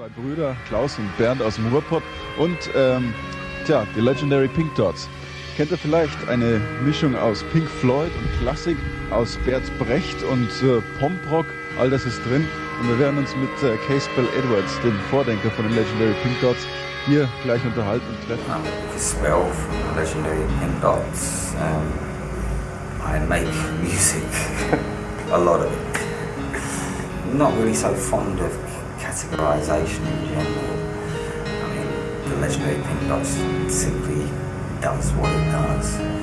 zwei Brüder, Klaus und Bernd aus dem Ruhrpott und ähm, tja, die Legendary Pink Dots. Kennt ihr vielleicht eine Mischung aus Pink Floyd und Klassik, aus Bert Brecht und äh, Pomprock? All das ist drin. Und wir werden uns mit äh, Case Bell Edwards, dem Vordenker von den Legendary Pink Dots, hier gleich unterhalten und treffen. I'm Spell from Legendary Pink Dots. Um, I make music, a lot of it. Not really so fond of categorization in general. I mean, the Legendary Pink Dots simply does what it does.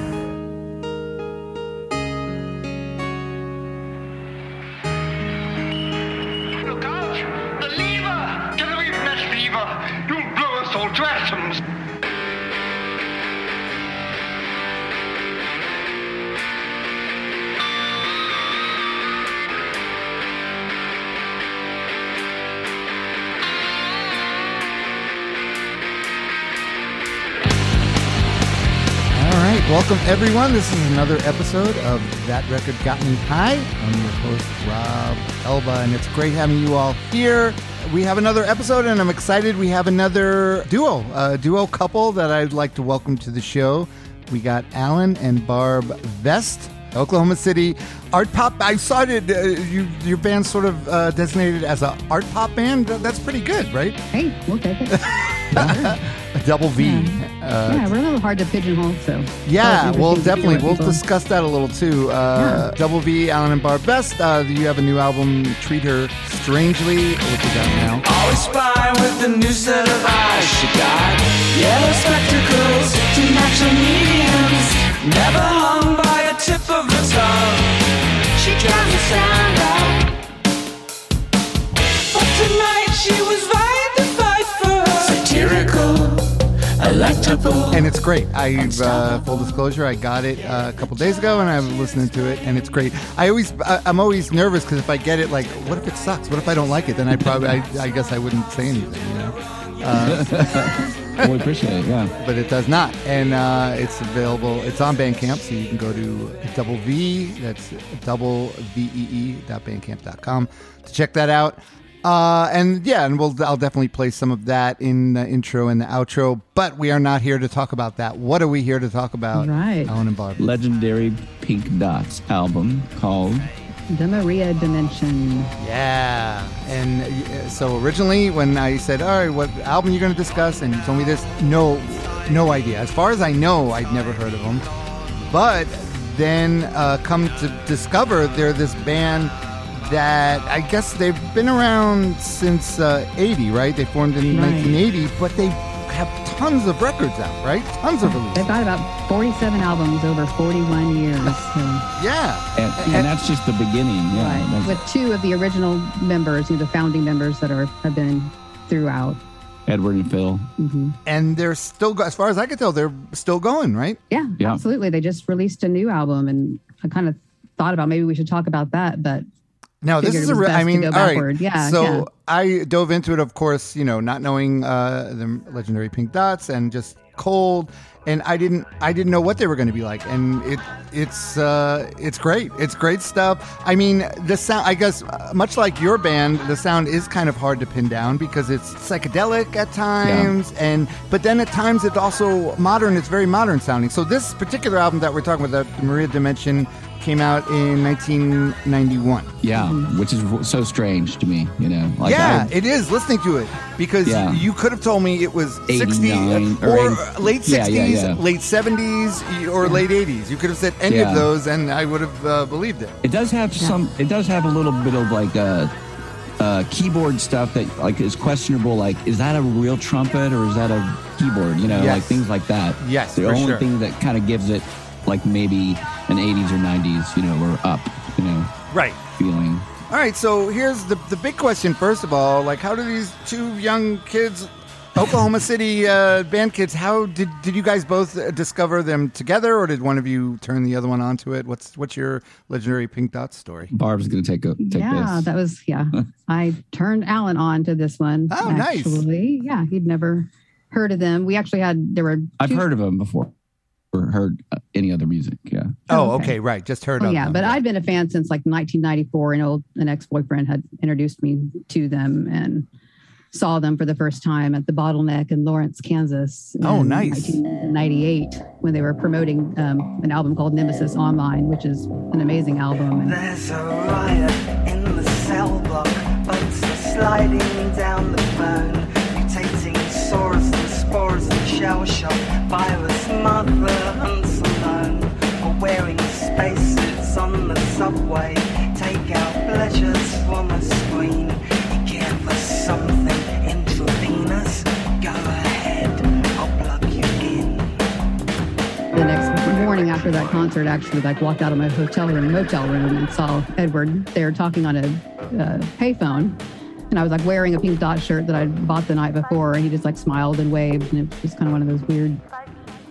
Everyone. This is another episode of That Record Got Me High. I'm your host, Rob Elba, and it's great having you all here. We have another episode, and I'm excited. We have another duo, a duo couple that I'd like to welcome to the show. We got Alan and Barb Vest. Oklahoma City art pop. I saw it. Uh, you, your band sort of uh, designated as a art pop band. That's pretty good, right? Hey, we'll take it. A double V. Uh, yeah, we're a little hard to pigeonhole, so. Yeah, those are well, things to do definitely. We'll people. discuss that a little too. Uh, Double V, Alan and Barb Vest. Uh, you have a new album, Treat Her Strangely, which is out now. Always spy with a new set of eyes she got. Yellow spectacles to match her mediums. Never hung electable. And it's great. I've, uh, full disclosure, I got it uh, a couple days ago and I'm listening to it and it's great. I always, I, I'm always nervous because if I get it, like, what if it sucks? What if I don't like it? Then I probably, I, I guess I wouldn't say anything, you know? we appreciate it. Yeah. but it does not. And uh, it's available. It's on Bandcamp, so you can go to double V. That's double V E E dot bandcamp.com to check that out. Uh, and yeah, and we'll I'll definitely play some of that in the intro and the outro. But we are not here to talk about that. What are we here to talk about? Right. Alan and Barb. Legendary Pink Dots album called The Maria Dimension. Yeah. And uh, so originally, when I said, "All right, what album you're going to discuss?" and you told me this, no, no idea. As far as I know, I'd never heard of them. But then, uh, come to discover they're this band that I guess they've been around since uh, '80, right? They formed in Right. 1980, but they have tons of records out, right? Tons of releases. They've got about 47 albums over 41 years. So, Yeah. and, and that's just the beginning. Yeah. right. With two of the original members, you know, the founding members that are have been throughout. Edward and Phil. hmm And they're still, go- as far as I can tell, they're still going, right? Yeah, Yeah. absolutely. They just released a new album, and I kind of thought about maybe we should talk about that, but No, this is a real. I mean, all right. Yeah, So yeah. I dove into it, of course, you know, not knowing uh, the legendary Pink Dots and just cold, and I didn't, I didn't know what they were going to be like, and it, it's, uh, it's great. It's great stuff. I mean, the sound. I guess uh, much like your band, the sound is kind of hard to pin down because it's psychedelic at times, and but then at times it's also modern. It's very modern sounding. So this particular album that we're talking about, the Maria Dimension, came out in 1991. Yeah, which is so strange to me. You know. Like yeah, I- it is listening to it because Yeah. you could have told me it was 60 or, or 80 late 60s, Yeah, yeah, late 70s, or late 80s. You could have said any of those, and I would have uh, believed it. It does have some. It does have a little bit of like a uh, keyboard stuff that like is questionable. Like, is that a real trumpet or is that a keyboard? You know, Yes. like things like that. Yes, the only sure. thing that kind of gives it like maybe an '80s or '90s, you know, or up, you know, Right. feeling. All right, so here's the the big question. First of all, like, how do these two young kids, Oklahoma City uh, band kids, how did did you guys both uh, discover them together, or did one of you turn the other one onto it? What's what's your legendary Pink Dot story? Barb's gonna take a take yeah, this. that was yeah. I turned Alan on to this one. Oh, nice. actually. Yeah, he'd never heard of them. We actually had there were. I've heard of them before, or heard uh, any other music. Yeah. Oh, okay. okay, right. Just heard Oh, of yeah, them. but I've been a fan since like 1994. An old an ex boyfriend had introduced me to them, and saw them for the first time at the Bottleneck in Lawrence, Kansas. Oh, nice. 1998 when they were promoting um, an album called Nemesis Online, which is an amazing album. And There's a riot in the cell block. Bugs are sliding down the phone. Mutating sores and shell shock. Virus mother hunts alone. Or wearing spacesuits on the subway. Take pleasures from a screen. You care for something intravenous? Go ahead, I'll plug you in. the next morning after that concert, actually, like walked out of my hotel room, motel room, and saw Edward there talking on a uh, payphone. And I was like wearing a pink dot shirt that I bought the night before, and he just like smiled and waved, and it was just kind of one of those weird,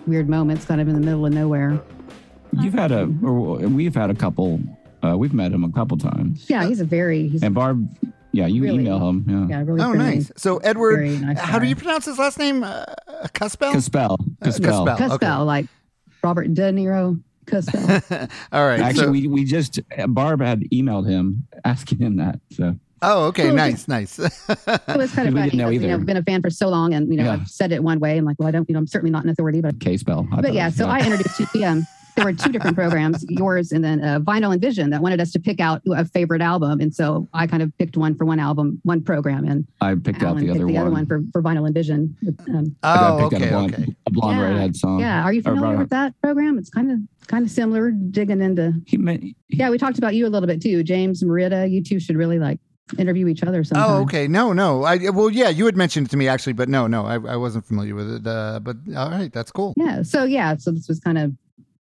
weird moments, kind of in the middle of nowhere. You've had a, or we've had a couple. Uh, we've met him a couple times. Yeah, he's a very, he's And Barb, yeah, you Really? email him. Yeah. yeah, really. Oh, friendly. nice. So Edward, nice how do you pronounce his last name? Uh, Cuspel. Caspell. Caspell. Caspell. Cuspel, Okay. like Robert De Niro. Cuspel. All right. Actually, so- we, we just, Barb had emailed him asking him that. So oh, okay. Nice, nice. it was kind of We funny. didn't know you know, I've been a fan for so long, and you know, Yeah. I've said it one way. I'm like, well, I don't, you know, I'm certainly not an authority, but K spell. But yeah, so I introduced you. Um, there were two different programs, yours and then uh, Vinyl and Vision, that wanted us to pick out a favorite album, and so I kind of picked one for one album, one program, and I picked out Alan the picked other the one. other one for, for Vinyl and Vision. Um, I oh, picked out okay, a blonde, okay. a blonde Yeah. redhead song. yeah, are you familiar about- with that program? It's kind of kind of similar, digging into. He meant, Yeah, we talked about you a little bit too, James Merida. You two should really like interview each other sometime. Oh, okay. No, no. I well, yeah, you had mentioned it to me actually, but no, no, I, I wasn't familiar with it. Uh, but all right, that's cool. Yeah. So yeah, so this was kind of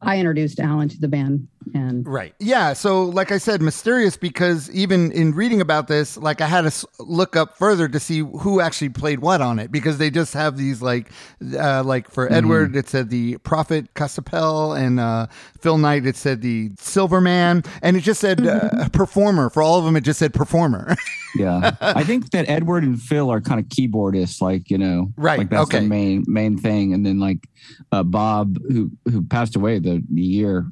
I introduced Alan to the band, and Right. Yeah. So, like I said, mysterious because even in reading about this, like I had to look up further to see who actually played what on it because they just have these like, uh, like for Edward, it said the Prophet Casapel and uh, Phil Knight, it said the Silverman, and it just said uh, performer. For all of them, it just said performer. yeah. I think that Edward and Phil are kind of keyboardists, like, you know, Right, Like that's okay. the main, main thing. And then like uh, Bob, who, who passed away the, the year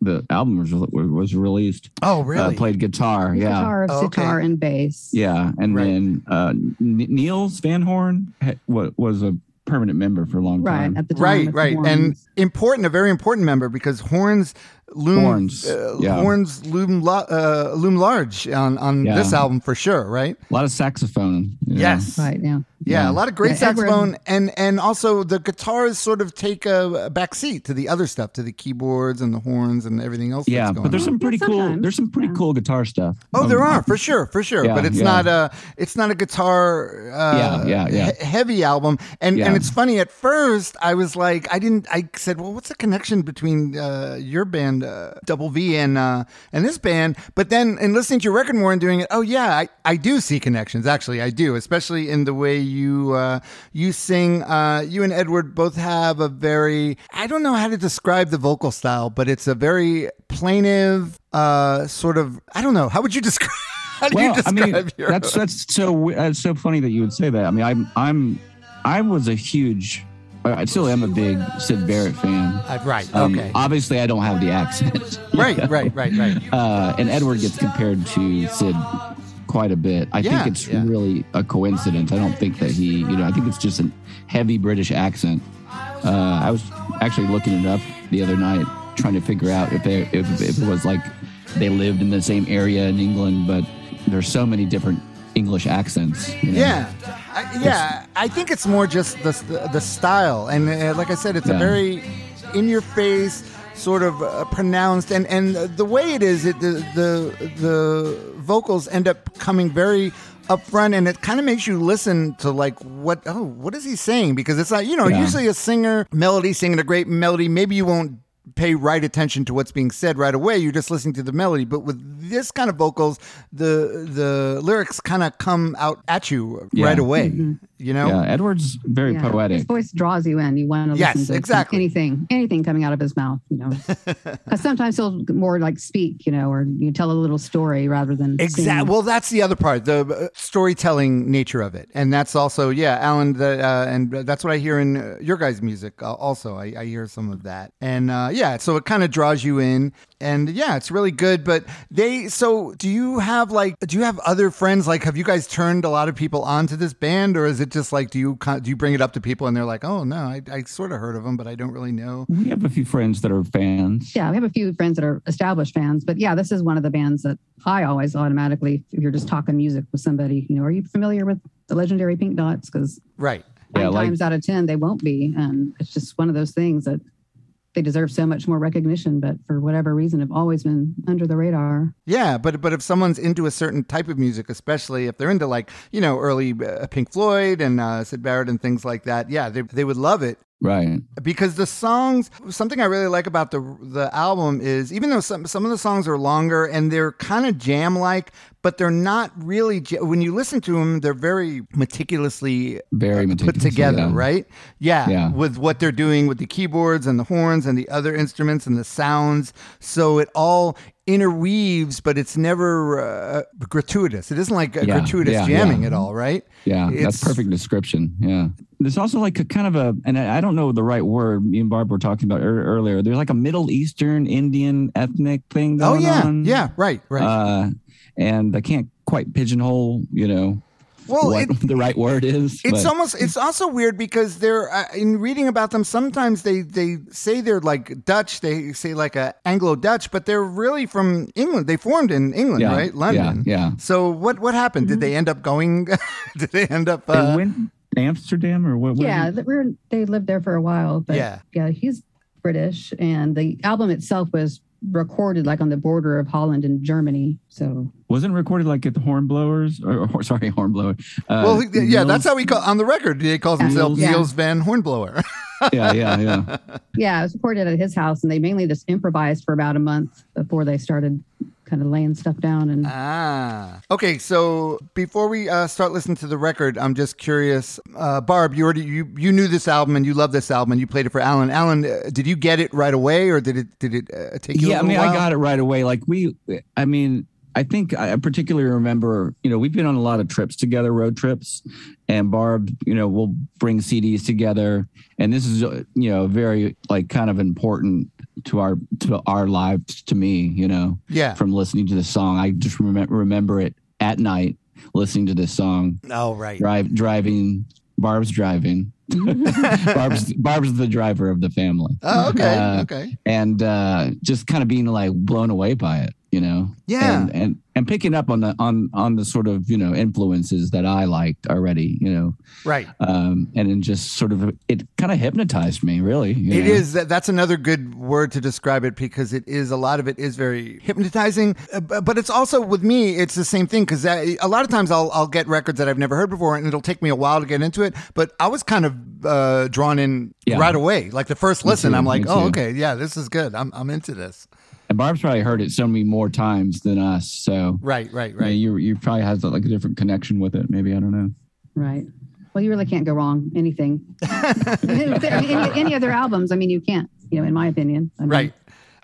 the album was, was released, oh, uh, played guitar. he's Yeah. guitar, Oh, okay. sitar, and bass. Yeah. And Right. then uh, N- Niels Van Horn ha- was a permanent member for a long Right time. at the time. Right, with the right, and important, a very important member because horns loom Horns, uh, yeah. horns loom lo- uh, loom large on on Yeah. this album for sure, right? A lot of saxophone. you know. Yes, right. Yeah. Yeah, Yeah. a lot of great Yeah, Edward- saxophone, and and also the guitars sort of take a, a back seat to the other stuff, to the keyboards and the horns and everything else. Yeah, that's going but there's on. some pretty cool. There's some pretty yeah. cool guitar stuff. Oh, Um, there are for sure, for sure. Yeah, but it's yeah. not a it's not a guitar uh, Yeah, yeah, yeah. he- heavy album. And Yeah. and it's funny. At first, I was like, I didn't. I said, well, what's the connection between uh, your band, uh, Double V, and uh, and this band? But then, in listening to your record more and doing it, oh yeah, I, I do see connections. Actually, I do, especially in the way you uh, you sing. Uh, you and Edward both have a very I don't know how to describe the vocal style, but it's a very plaintive uh, sort of. I don't know. How would you describe? How do you Well, I mean, your? that's that's so that's so funny that you would say that. I mean, I'm I'm I was a huge. I still am a big Syd Barrett fan. Uh, right. Um, okay. Obviously, I don't have the accent. right. Right. Right. Right. Uh, and Edward gets compared to Syd quite a bit. I Yeah, think it's yeah. really a coincidence. I don't think that he, you know, I think it's just a heavy British accent. Uh, I was actually looking it up the other night, trying to figure out if they, if, if it was like they lived in the same area in England, but there's so many different English accents. you know? Yeah, I, yeah. I think it's more just the the style, and uh, like I said, it's a very in your face sort of uh, pronounced, and and the way it is, it the the the vocals end up coming very upfront and it kind of makes you listen to like what oh what is he saying because it's not you know Yeah. usually a singer melody singing a great melody maybe you won't pay right attention to what's being said right away you're just listening to the melody but with this kind of vocals the the lyrics kind of come out at you Yeah. right away Mhm. you know Yeah, Edward's very Yeah. His voice draws you in. You want to Yes, listen to exactly. anything, anything coming out of his mouth. You know, because sometimes he'll more like speak. You know, or you tell a little story rather than Exactly. Well, that's the other part, the uh, storytelling nature of it, and that's also, yeah, Alan, the, uh, and that's what I hear in uh, your guys' music. Uh, also, I, I hear some of that, and uh, yeah, so it kind of draws you in, and yeah, it's really good. But they, so do you have like, do you have other friends? Like, have you guys turned a lot of people onto this band, or is it just like, do you do you bring it up to people and they're like, oh no, I, I sort of heard of them, but I don't really know. We have a few friends that are fans. Yeah, we have a few friends that are established fans, but yeah, this is one of the bands that I always automatically, if you're just talking music with somebody, you know, are you familiar with the legendary Pink Dots? Because Right. Yeah, nine like- times out of ten they won't be, and it's just one of those things that they deserve so much more recognition, but for whatever reason have always been under the radar. Yeah, but but if someone's into a certain type of music, especially if they're into like you know early uh, Pink Floyd and uh, Syd Barrett and things like that, yeah, they they would love it. Right. because the songs something i really like about the the album is even though some some of the songs are longer and they're kind of jam like but they're not really when you listen to them they're very meticulously Very uh, put meticulous, together yeah. right yeah, Yeah. with what they're doing with the keyboards and the horns and the other instruments and the sounds so it all interweaves but it's never uh, gratuitous it isn't like a Yeah, gratuitous yeah, jamming yeah. at all right Yeah, It's- that's perfect description. Yeah. There's also like a kind of a, and I don't know the right word. Me and Barb were talking about ear- earlier. There's like a Middle Eastern Indian ethnic thing oh going yeah on. yeah right right Uh, and I can't quite pigeonhole, you know, well what it, the right word is. It's but- almost it's also weird because they're uh, in reading about them sometimes they they say they're like Dutch they say like a Anglo Dutch but they're really from England they formed in England Yeah, right London yeah, yeah. so what what happened did they end up going did they end up They uh, went to Amsterdam or what? what yeah, is it? they lived there for a while, but Yeah. yeah, he's British, and the album itself was recorded like on the border of Holland and Germany. So wasn't recorded like at the Hornblowers or, or sorry, Hornblower. Uh, well yeah that's how he call on the record he calls himself Yeah. Niels Van Hornblower yeah, yeah, yeah. yeah, it was recorded at his house, and they mainly just improvised for about a month before they started kind of laying stuff down. And Ah. Okay, so before we uh, start listening to the record, I'm just curious. Uh, Barb, you already you, you knew this album and you love this album and you played it for Alan. Alan, uh, did you get it right away or did it did it uh, take you? yeah, a I mean, little I got it right away. Like we, I mean, I think I particularly remember, you know, we've been on a lot of trips together, road trips, and Barb, you know, we'll bring CDs together, and this is, you know, very like kind of important to our to our lives to me, you know, Yeah. from listening to the song. I just remember remember it at night listening to this song, Oh right. drive driving. Barb's driving. Barb's Barb's the driver of the family Oh okay. Uh, okay. and uh, just kind of being like blown away by it, you know. Yeah. And, and and picking up on the on on the sort of you know influences that I liked already, you know, Right. um, and then just sort of it kind of hypnotized me, really. It know? is that that's another good word to describe it because it is a lot of it is very hypnotizing uh, but it's also with me it's the same thing cuz a lot of times I'll I'll get records that I've never heard before and it'll take me a while to get into it but I was kind of uh, drawn in Yeah. right away like the first listen too, I'm like oh okay yeah this is good I'm I'm into this And Barb's probably heard it so many more times than us, so right right yeah, right you you probably has like a different connection with it. Maybe I don't know. right. Well, you really can't go wrong. Anything, any, any other albums? I mean, you can't. You know, in my opinion. I mean, Right.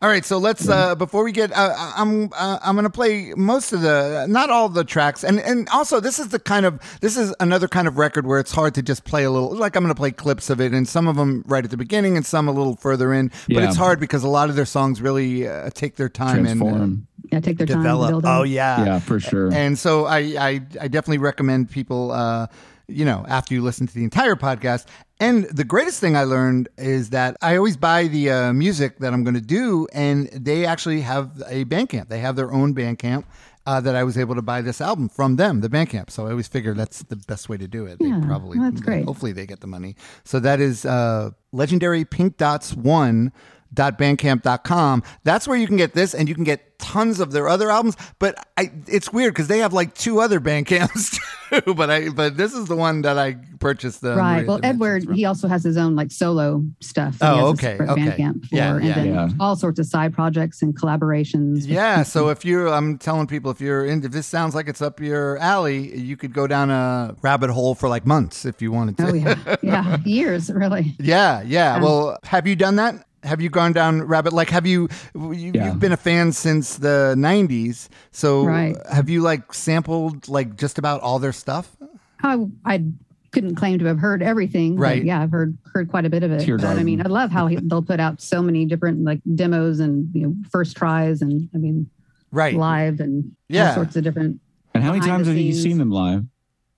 All right, so let's uh, before we get, uh, I'm uh, I'm gonna play most of the, not all the tracks, and and also this is the kind of this is another kind of record where it's hard to just play a little. Like I'm gonna play clips of it, and some of them right at the beginning, and some a little further in. But Yeah. it's hard because a lot of their songs really uh, take their time and uh, Transform. Yeah, take their time develop. build Oh yeah, yeah, for sure. and so I, I, I definitely recommend people, uh, you know, after you listen to the entire podcast. And the greatest thing I learned is that I always buy the uh, music that I'm going to do, and they actually have a Bandcamp. They have their own Bandcamp. Uh, that I was able to buy this album from them, the Bandcamp. So I always figure that's the best way to do it. They Yeah, probably, that's great. Hopefully, they get the money. So that is uh, legendary pink dots one bandcamp.com that's where you can get this and you can get tons of their other albums but I, it's weird because they have like two other bandcamps too but i but this is the one that i purchased the Right. Well, Edward, from. he also has his own like solo stuff. Oh, okay, okay. Bandcamp for, Yeah, and yeah. then Yeah. all sorts of side projects and collaborations. yeah so if you're i'm telling people if you're in if this sounds like it's up your alley you could go down a rabbit hole for like months if you wanted to Oh yeah, yeah, years really. Yeah, yeah. Um, well, have you done that? Have you gone down rabbit? Like, have you? you Yeah. You've been a fan since the '90s, so Right. have you like sampled like just about all their stuff? I I couldn't claim to have heard everything. but Right. yeah, I've heard heard quite a bit of it. Tear But I mean, I love how he, they'll put out so many different like demos and you know first tries and I mean Right. live and Yeah. all sorts of different. And how many times have you seen them live?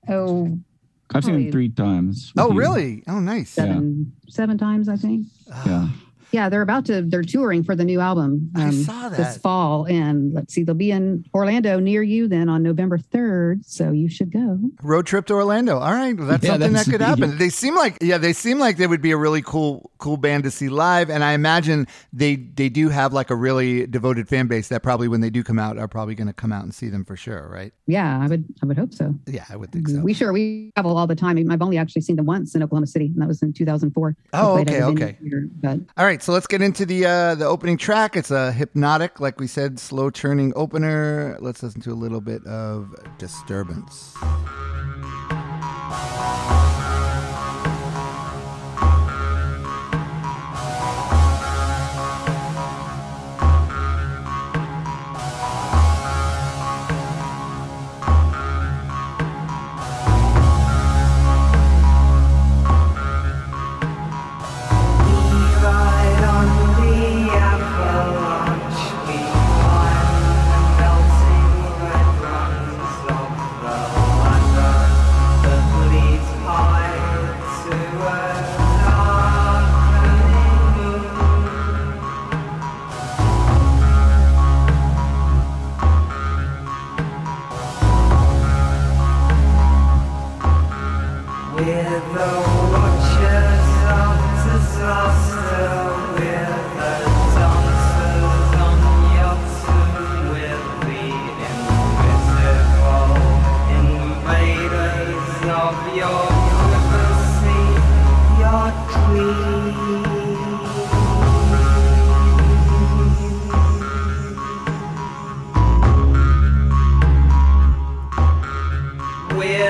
Oh, I've seen them three times. Oh, you. really? Oh, nice. seven seven times I think. Ah. Yeah. Yeah, they're about to. They're touring for the new album. um, I saw this fall, and let's see, they'll be in Orlando near you then on November third. So you should go. Road trip to Orlando. All right, well, that's Yeah, something that's- that could happen. They seem like yeah, they seem like they would be a really cool cool band to see live, and I imagine they they do have like a really devoted fan base that probably when they do come out are probably going to come out and see them for sure, right? Yeah, I would. I would hope so. Yeah, I would think so. We sure we travel all the time. I've only actually seen them once in Oklahoma City, and that was in 2004. Oh, played okay, a venue okay. here, but All right, so let's get into the uh, the opening track. It's a hypnotic, like we said, slow turning opener. Let's listen to a little bit of disturbance.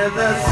The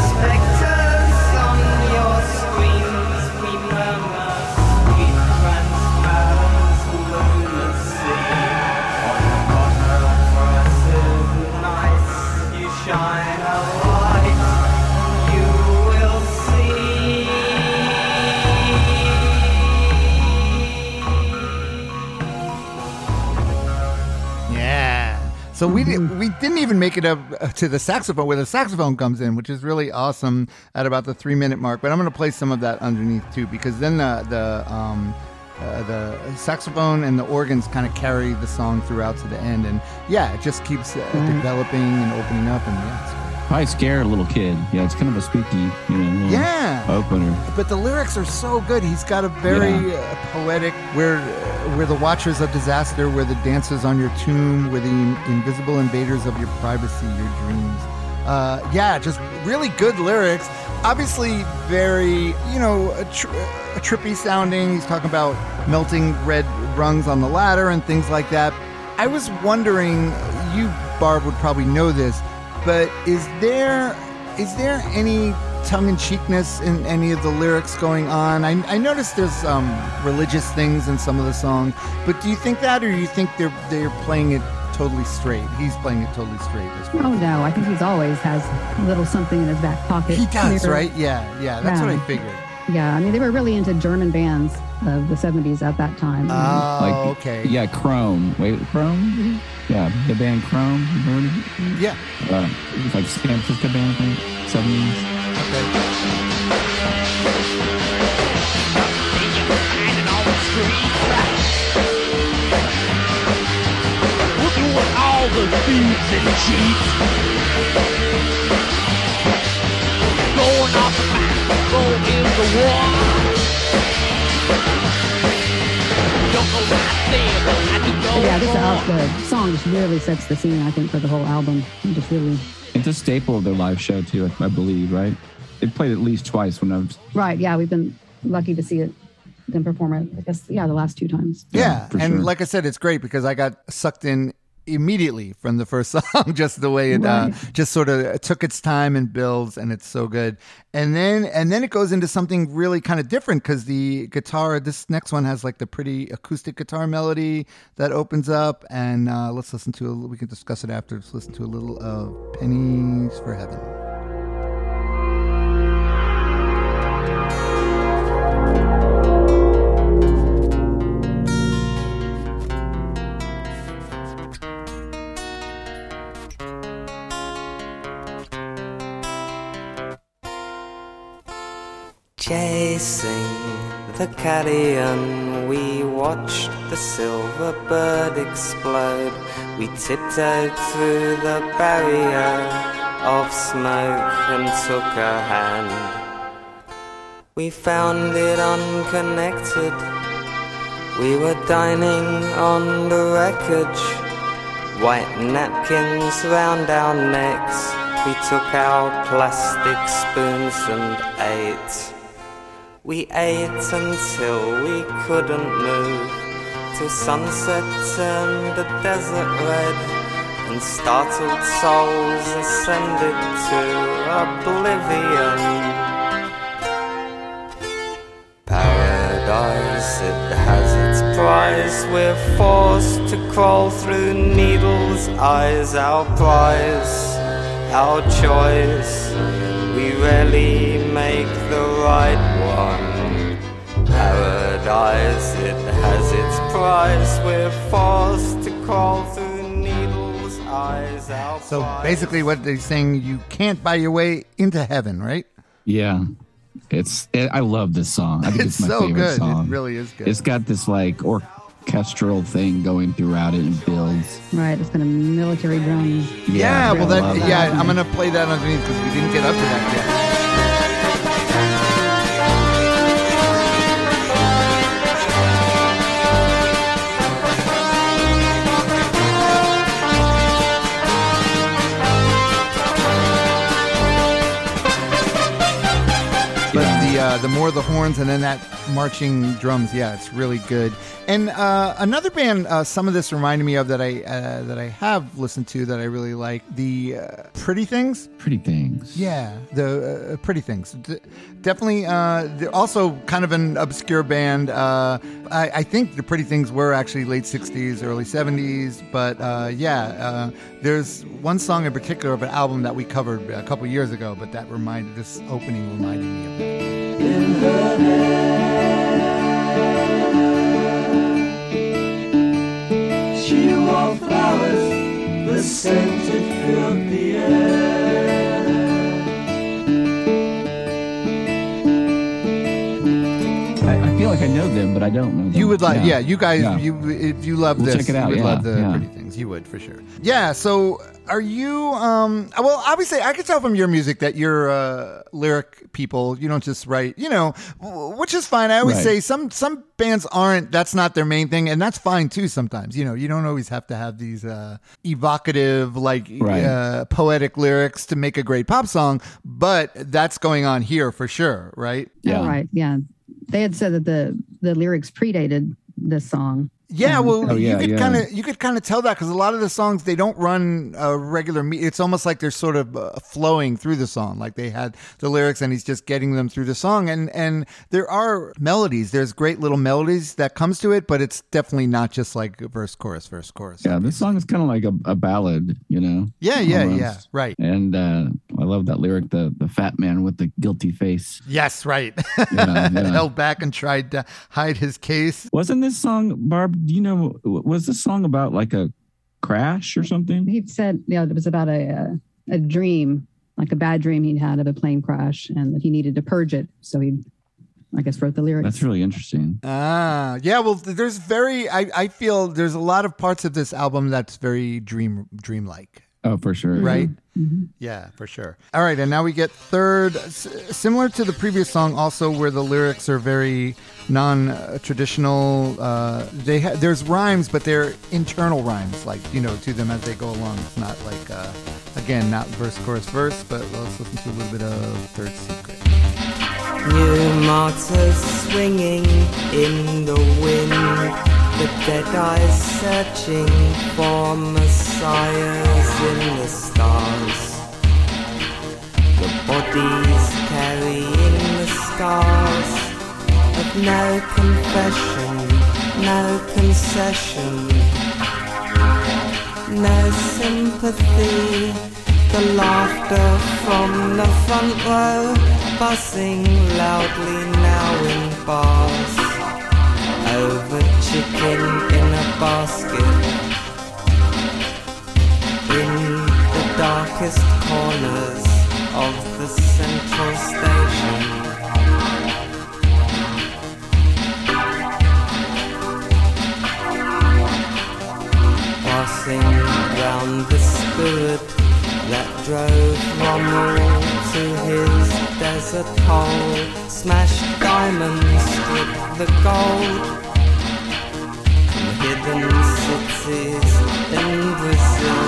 So we did, we didn't even make it up uh, to the saxophone where the saxophone comes in, which is really awesome at about the three minute mark. But I'm going to play some of that underneath too, because then the the um, uh, the saxophone and the organs kind of carry the song throughout to the end, and yeah, it just keeps uh, developing and opening up, and yeah, it's great. Probably scare a little kid. Yeah, it's kind of a spooky, you know, Yeah. opener. But the lyrics are so good. He's got a very uh, poetic. We're uh, we're the watchers of disaster. We're the dancers on your tomb. We're the in- invisible invaders of your privacy, your dreams. Uh, yeah, just really good lyrics. Obviously, very you know tr- a trippy sounding. He's talking about melting red rungs on the ladder and things like that. I was wondering, you Barb would probably know this, but is there is there any tongue-in-cheekness in any of the lyrics going on? I, I noticed there's um, religious things in some of the songs, but do you think that, or do you think they're they're playing it totally straight? He's playing it totally straight. Oh no, I think he's always has a little something in his back pocket. He does, They're- right? Yeah, yeah. That's what I figured. Yeah, I mean they were really into German bands of the 70s at that time. Oh, Like, okay. Yeah, Chrome. Wait, Chrome? Yeah, the band Chrome. You heard it? Yeah. Uh, it's like San Francisco band, I think. 70s. Okay. all the thieves and cheats. Go But yeah, this more. the song just really sets the scene. I think for the whole album, It just really It's a staple of their live show, too, I I believe, right? They played at least twice when I was. right. Yeah, we've been lucky to see it them perform it. I guess yeah, the last two times. Yeah, for and sure. like I said, it's great because I got sucked in immediately from the first song, just the way it uh, just sort of took its time and builds, and it's so good. And then and then it goes into something really kind of different because the guitar, this next one has like the pretty acoustic guitar melody that opens up, and uh, let's listen to. A, we can discuss it after. Let's listen to a little of "Pennies for Heaven." Chasing the carrion, we watched the silver bird explode. We tiptoed through the barrier of smoke and took her hand. We found it unconnected. We were dining on the wreckage. White napkins round our necks. We took our plastic spoons and ate. We ate until we couldn't move. Till sunset turned the desert red. And startled souls ascended to oblivion. Paradise, it has its price. We're forced to crawl through needles' eyes. Our prize, our choice. We rarely make the right. Paradise, it has its prize. We're forced to crawl through needles' eyes. Our So prize. basically, what they're saying, you can't buy your way into heaven, right? Yeah, it's. It, I love this song. I think It's it's, my so favorite good. song. It really is good. It's got this like orchestral thing going throughout it and builds. Right, it's kind of military drums. yeah, well, I that yeah. I'm gonna play that underneath because we didn't get up to that yet. Uh, the more the horns and then that marching drums, yeah, it's really good. And uh, another band, uh, some of this reminded me of that I uh, that I have listened to that I really like the uh, Pretty Things. Pretty things. Yeah, the uh, Pretty Things. D- definitely. Uh, they're also kind of an obscure band. Uh, I, I think the Pretty Things were actually late '60s, early '70s. But uh, yeah, uh, there's one song in particular of an album that we covered a couple years ago. But that reminded this opening reminded me of that. She wore flowers, the scented filled the air. I, feel like I know them, but I don't know them. You would like, yeah, you guys, Yeah. you if you love We'll this, check it out, you would yeah, love the yeah. pretty things. You would for sure. Yeah. So, are you? um Well, obviously, I can tell from your music that you're uh, lyric people. You don't just write, you know, which is fine. I always Right. say some some bands aren't. That's not their main thing, and that's fine too. Sometimes, you know, you don't always have to have these uh evocative, like Right. uh, poetic lyrics to make a great pop song. But that's going on here for sure, right? Yeah. Oh, right. Yeah. They had said that the the lyrics predated this song. Yeah, well, Oh, you could yeah. kind of you could kind of tell that because a lot of the songs they don't run a regular. Me- it's almost like they're sort of uh, flowing through the song, like they had the lyrics and he's just getting them through the song. And and there are melodies. There's great little melodies that comes to it, but it's definitely not just like verse chorus verse chorus. Yeah, this song is kind of like a, a ballad, you know. yeah, yeah, almost. yeah. Right. And uh, I love that lyric, the the fat man with the guilty face. Yes, right. Yeah, yeah. Held back and tried to hide his case. Wasn't this song, Barb? Do you know? Was this song about like a crash or something? He said, yeah, it was about a uh, a dream, like a bad dream he'd had of a plane crash, and that he needed to purge it. So he, I guess, wrote the lyrics. That's really interesting. Ah, yeah. Well, there's very. I I feel there's a lot of parts of this album that's very dream dreamlike. Oh, for sure. right? Mhm. Yeah, for sure. All right, and now we get third, s- similar to the previous song, also where the lyrics are very non-traditional. Uh, they ha- there's rhymes, but they're internal rhymes, like you know, to them as they go along. It's not like uh, again, not verse, chorus, verse. But let's listen to a little bit of Third Secret. New martyrs swinging in the wind, the dead eyes searching for messiahs in the stars. The bodies carrying the scars of no confession, no concession, no sympathy. The laughter from the front row, buzzing loudly now in bars. Over chicken in a basket in the darkest corners of the central station. Passing round the spirit that drove Rommel to his desert hole, smashed diamonds, stripped the gold hidden cities in Brazil,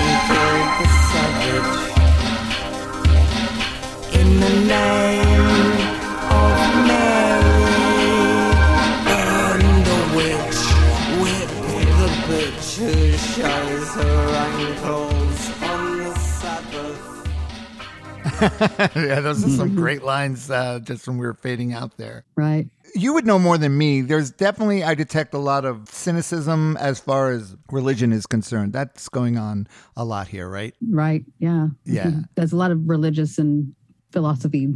and killed the savage in the name of Mary. Burn the witch, whip the bitch who shows her ankles on the Sabbath. yeah, those are some great lines uh, just when we were fading out there. Right. You would know more than me. There's definitely, I detect a lot of cynicism as far as religion is concerned. That's going on a lot here, right? Right. Yeah. Yeah. There's a lot of religious and philosophy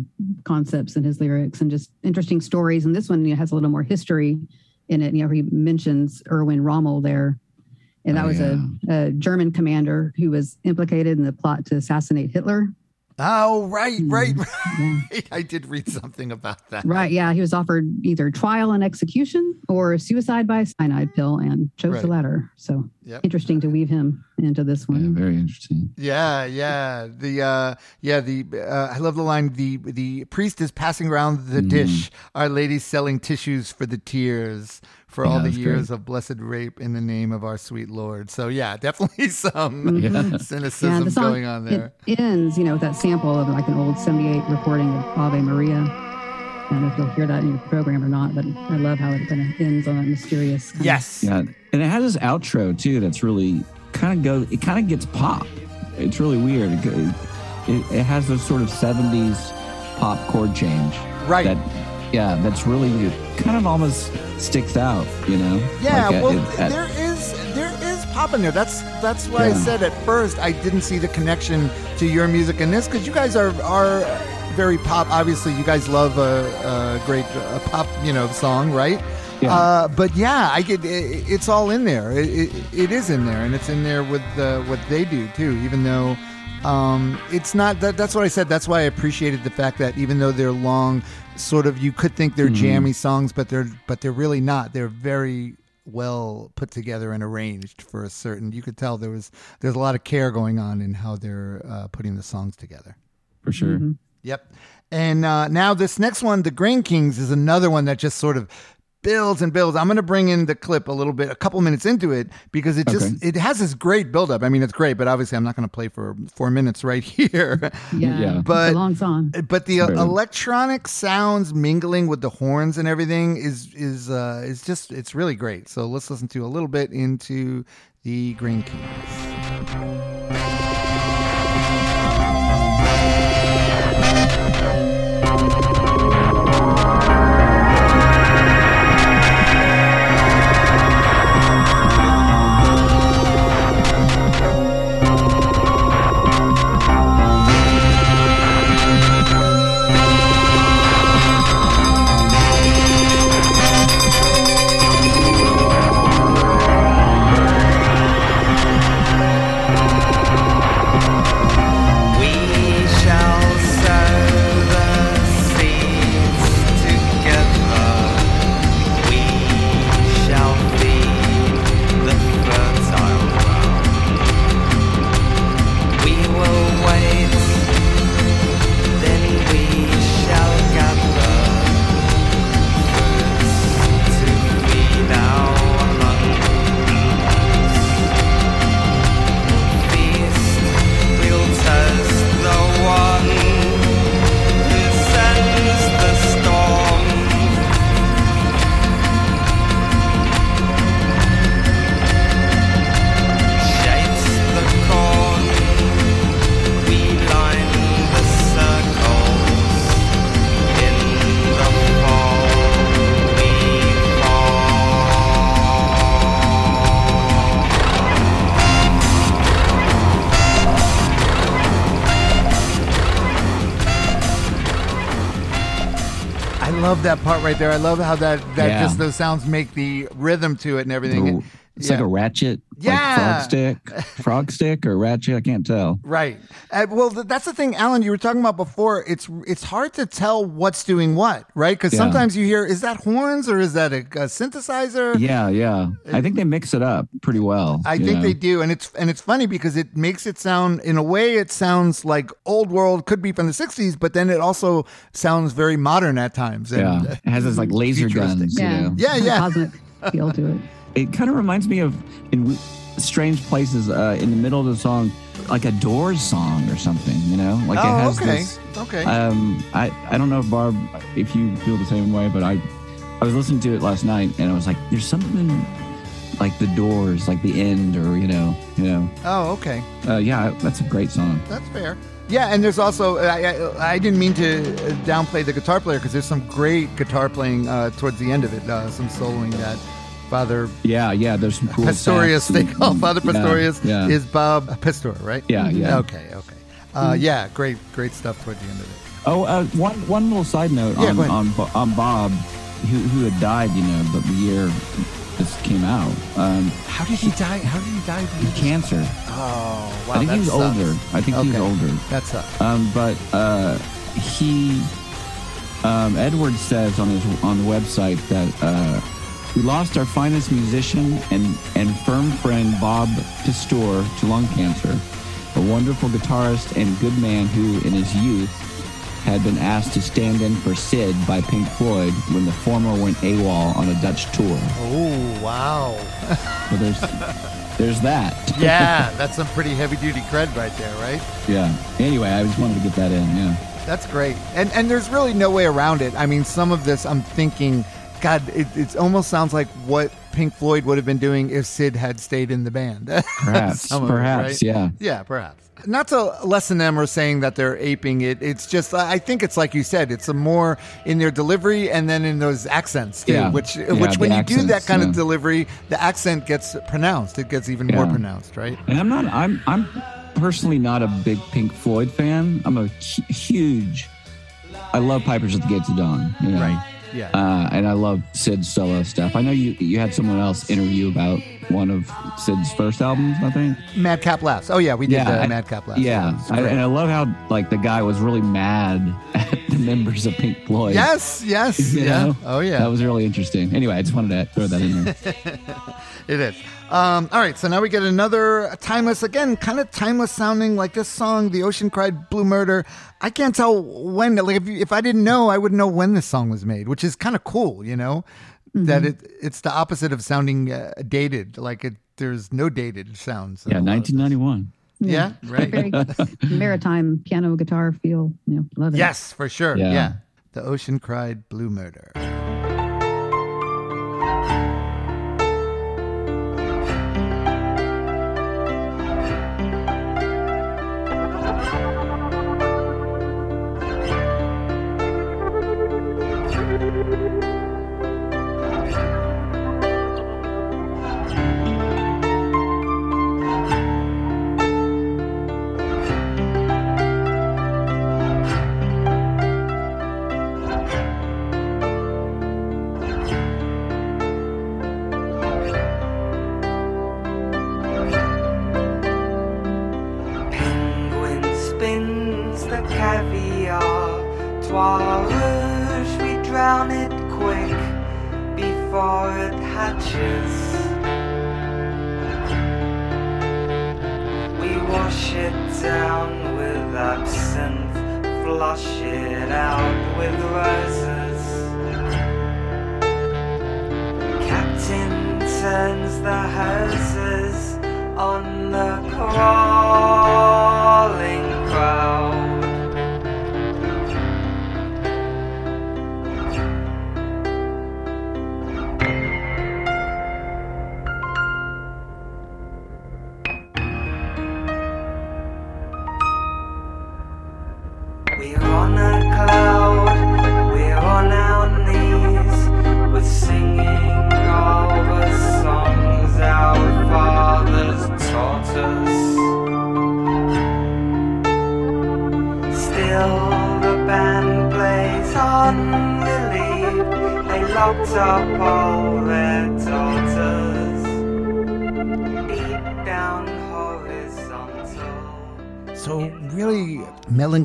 concepts in his lyrics and just interesting stories. And this one you know, has a little more history in it. You know, he mentions Erwin Rommel there. And that Oh, was a, a German commander who was implicated in the plot to assassinate Hitler. Oh, right, hmm. right, Yeah. right. I did read something about that. Right. Yeah. He was offered either trial and execution or suicide by cyanide pill and chose Right. the latter. So Yep. interesting to weave him into this one. Yeah, one. very interesting. Yeah, yeah. The uh yeah, the uh, I love the line the the priest is passing around the dish. Our Lady selling tissues for the tears for all the years great. of blessed rape in the name of our sweet Lord. So yeah, definitely some Yeah. cynicism Yeah, the song going on there. It ends, you know, with that sample of like an old 78 recording of Ave Maria. I don't know if you'll hear that in your program or not, but I love how it kind of ends on that mysterious. Kind Yes. Yeah, and it has this outro too. That's really kind of go. It kind of gets pop. It's really weird. It, it, it has this sort of '70s pop chord change. Right. That, yeah, that's really it kind of almost sticks out. You know. Yeah, Like, uh, well, it- at- there is there is pop in there. That's that's why I said at first I didn't see the connection to your music and this because you guys are are very pop. Obviously, you guys love a, a great uh pop, you know, song, right? Yeah. Uh, but yeah, I get it, it's all in there. It, it, it is in there, and it's in there with uh, what they do too. Even though um, it's not that. That's what I said. That's why I appreciated the fact that even though they're long, sort of you could think they're jammy songs, but they're but they're really not. They're very well put together and arranged for a certain. You could tell there was there's a lot of care going on in how they're uh, putting the songs together. for sure. Yep. And uh, now this next one, the Grain Kings, is another one that just sort of builds and builds. I'm going to bring in the clip a little bit, a couple minutes into it, because it just Okay. it has this great buildup. I mean, it's great, but obviously, I'm not going to play for four minutes right here. of, yeah, Yeah. it's But- a long song. but the uh, Right. electronic sounds mingling with the horns and everything is is uh, is just it's really great. So let's listen to a little bit into the Green Kings. Right there. I love how that that Yeah. just those sounds make the rhythm to it and everything. The- It's like a ratchet, Yeah. like frog stick, frog stick or ratchet. I can't tell. Right. Uh, well, th- that's the thing, Alan. You were talking about before. It's it's hard to tell what's doing what, right? Because Yeah. sometimes you hear, is that horns or is that a, a synthesizer? Yeah, yeah. I think they mix it up pretty well. I think know? they do, and it's and it's funny because it makes it sound in a way it sounds like old world, could be from the '60s, but then it also sounds very modern at times. And, Yeah, it has this like laser futuristic. guns. Yeah. You know, Yeah, yeah. Cosmic feel to it. it kind of reminds me of in strange places uh, in the middle of the song, like a Doors song or something. You know, like it Oh, has okay, this. okay. Um, I I don't know if Barb, if you feel the same way, but I I was listening to it last night and I was like, there's something like the Doors, like the end, or you know, you know. oh, okay. Uh, yeah, that's a great song. That's fair. Yeah, and there's also I, I, I didn't mean to downplay the guitar player because there's some great guitar playing uh, towards the end of it. Uh, some soloing that Father Yeah, yeah. There's some cool. Pastorius, they call Father yeah, Pastorius Yeah, is Bob Pastor, right? Yeah, yeah. Okay, okay. Uh, yeah, great, great stuff towards the end of it. Oh, uh, one one little side note Yeah, on, on on Bob, who who had died, you know, but the year this came out, um, How did he die? How did he die? cancer. Oh, wow. I think that he was sucks. older. I think he was older. That sucks. Um, but uh, he, um, Edward says on his on the website that uh, we lost our finest musician and and firm friend Bob Pistoor to lung cancer, a wonderful guitarist and good man who, in his youth, had been asked to stand in for Syd by Pink Floyd when the former went AWOL on a Dutch tour. Oh, wow. So there's there's that. Yeah, that's some pretty heavy duty cred right there, right? yeah. Anyway, I just wanted to get that in. Yeah. That's great. And and there's really no way around it. I mean, some of this I'm thinking, God, it, it almost sounds like what Pink Floyd would have been doing if Syd had stayed in the band. Perhaps. It, perhaps. right? Yeah. Yeah, perhaps. Not to lessen them or saying that they're aping it. It's just, I think it's like you said, it's a more in their delivery and then in those accents too. Yeah. Which, Yeah, which when you do that accents, kind of delivery, the accent gets pronounced. It gets even more pronounced, right? And I'm not. I'm. I'm personally not a big Pink Floyd fan. I'm a huge. I love Pipers at the Gates of Dawn. You know? Right. Yeah. Uh, and I love Syd's solo stuff. I know you. You had someone else interview about one of Syd's first albums. I think. Madcap Laughs. Oh yeah, we did I- uh, Madcap Laughs. Yeah, I, and I love how like the guy was really mad at the members of Pink Floyd. Yes, yes, You yeah. know? Oh yeah. That was really interesting. Anyway, I just wanted to throw that in there. It is. Um, all right, so now we get another timeless, again, kind of timeless sounding like this song, "The Ocean Cried Blue Murder." I can't tell when. Like, if, you- if I didn't know, I wouldn't know when this song was made, which is kind of cool. You know, that it it's the opposite of sounding uh, dated. Like it, there's no dated sounds. Yeah, 1991. Yeah, right. Very maritime piano guitar feel. You know, love it. Yes, for sure. Yeah. yeah. The Ocean Cried Blue Murder. Caviar. Trois rouge, we drown it quick before it hatches. We wash it down with absinthe, flush it out with roses. Captain turns the houses on the crawling crowd.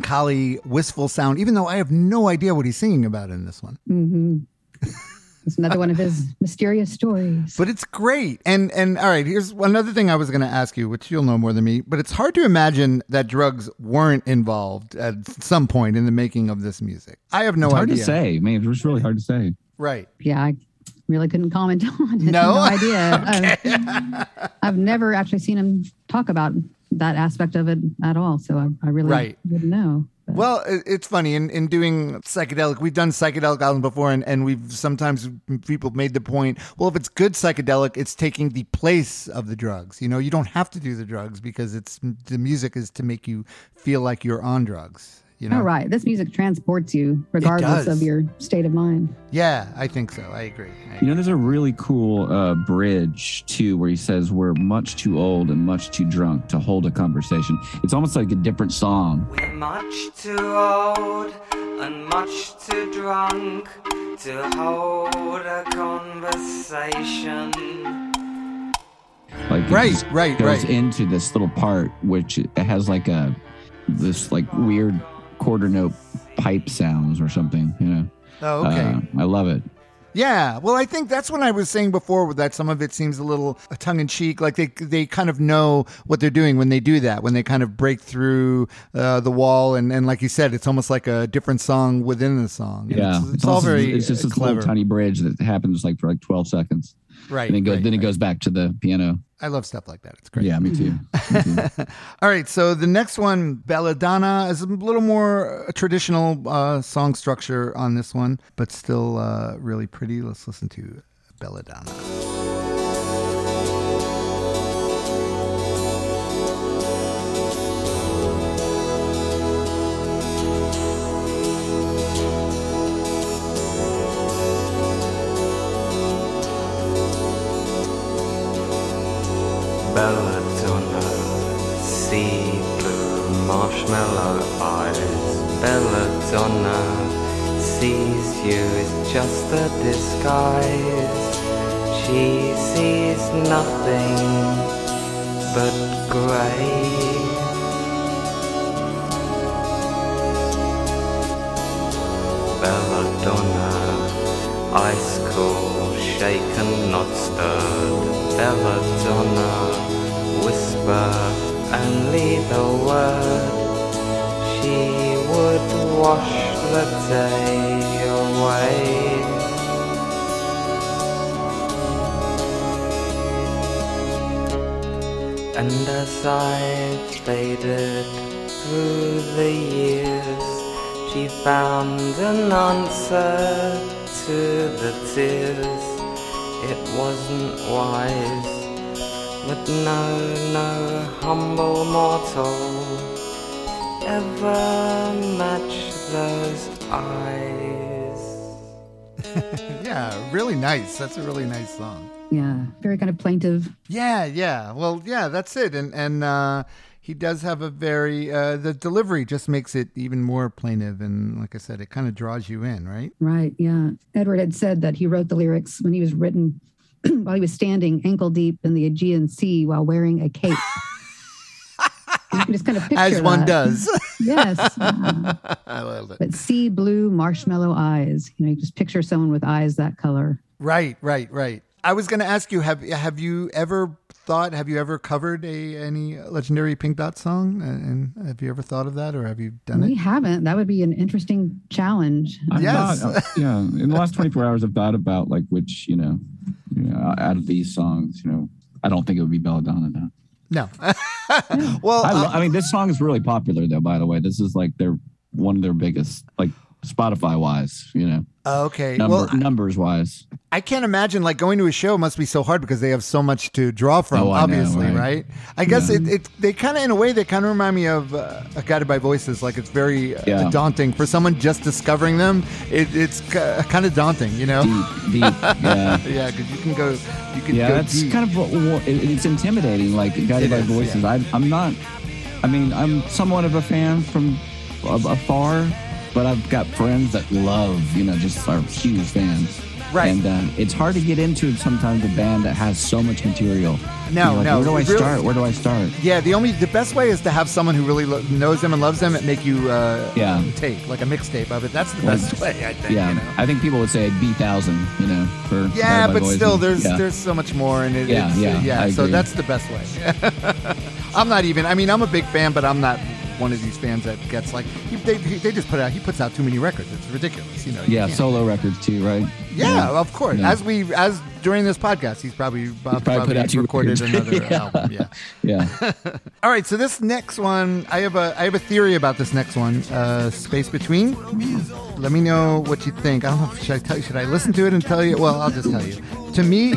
Melancholy, wistful sound, even though I have no idea what he's singing about in this one. hmm It's another one of his mysterious stories. But it's great. And and all right, here's another thing I was going to ask you, which you'll know more than me, but it's hard to imagine that drugs weren't involved at some point in the making of this music. I have no idea. it's hard idea. to say. I mean, it's really hard to say. Right. yeah, I really couldn't comment on it. No? no idea. I've, I've never actually seen him talk about that aspect of it at all. So I, I really Right. wouldn't know. But- Well, it's funny in, in doing psychedelic. We've done psychedelic island before, and, and we've sometimes people made the point. Well, if it's good psychedelic, it's taking the place of the drugs. You know, you don't have to do the drugs because it's the music is to make you feel like you're on drugs. You know, oh, right. This music transports you regardless of your state of mind. Yeah, I think so. I agree. I You know, there's a really cool uh, bridge too, where he says we're much too old and much too drunk to hold a conversation. It's almost like a different song. We're much too old and much too drunk to hold a conversation. Like it Right, right, goes right. into this little part which has like a this like weird quarter note pipe sounds or something. You know. Oh, okay. Uh, I love it. Yeah, well, I think that's what I was saying before. That some of it seems a little tongue in cheek, like they they kind of know what they're doing when they do that, when they kind of break through uh, the wall, and, and like you said, it's almost like a different song within the song. And Yeah, it's, it's all also- very It's just uh, this clever, little tiny bridge that happens like for like 12 seconds, right? and then goes right, then it goes back to the piano. I love stuff like that. It's great. Yeah, me too. Me too. All right, so the next one, Belladonna, is a little more uh, traditional uh, song structure on this one, but still uh, really pretty. Let's listen to Belladonna. Belladonna, sea blue marshmallow eyes. Belladonna sees you as just a disguise. She sees nothing but grey. Belladonna, ice cold, shaken, not stirred. Belladonna, only the word. She would wash the day away. And as I faded through the years, she found an answer to the tears. It wasn't wise, but no, no humble mortal ever match those eyes. yeah, really nice. That's a really nice song. Yeah. Very kind of plaintive. Yeah, yeah. Well, yeah, that's it. And and uh, he does have a very uh, the delivery just makes it even more plaintive. And like I said, it kind of draws you in, right? Right. Yeah. Edward had said that he wrote the lyrics when he was written while he was standing ankle deep in the Aegean Sea while wearing a cape. you can just kind of picture As one that. does. Yes. yeah. Uh-huh. I love it. But sea blue marshmallow eyes. You know, you just picture someone with eyes that color. Right, right, right. I was going to ask you have have you ever thought have you ever covered a any legendary Pink Dot song and and have you ever thought of that or have you done We it? We haven't. That would be an interesting challenge. I've Yes. thought, uh, yeah. In the last 24 hours, I've thought about like which, you know, you know, out of these songs, you know, I don't think it would be Belladonna. No. No. well, I, uh, I mean, this song is really popular, though. By the way, this is like their one of their biggest, like Spotify wise, you know, okay. number, well, numbers wise. I can't imagine like going to a show must be so hard because they have so much to draw from. Oh, I know, obviously, right? right? I guess Yeah. it, it they kind of in a way they kind of remind me of uh, Guided by Voices. Like it's very uh, Yeah. daunting for someone just discovering them. It, it's kind of daunting, you know. Deep, deep, yeah. yeah, because you can go, you can yeah, deep. kind of what, it's intimidating. Like guided It by is, voices. I, I'm not. I mean, I'm somewhat of a fan from afar, but I've got friends that love, you know, just are huge fans. Right. And um, it's hard to get into sometimes a band that has so much material. No, like, no, Where do I really- start? Where do I start? Yeah, the only the best way is to have someone who really lo- knows them and loves them and make you uh, Yeah. take like a mixtape of it. That's the best way, I think. Yeah, you know? I think people would say Bee Thousand. You know, for Yeah, but still, and- there's yeah. there's so much more, and it, Yeah, yeah, yeah. So that's the best way. I'm not even. I mean, I'm a big fan, but I'm not one of these fans that gets like he, they they just put out. He puts out too many records. It's ridiculous. You know. you yeah can't. solo records too, right? Yeah, of course. Yeah. As we as during this podcast, he's probably Bob probably put out recorded another Yeah. album. Yeah. yeah. All right, so this next one, I have a I have a theory about this next one, uh, Space Between. Let me know what you think. I don't know. Should I tell you? Should I listen to it and tell you? Well, I'll just tell you. To me,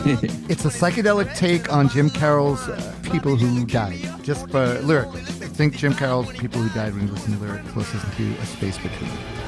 it's a psychedelic take on Jim Carroll's uh, "People Who Died." Just for lyrically, think Jim Carroll's "People Who Died" when you listen to lyrics. Listen to "A Space Between."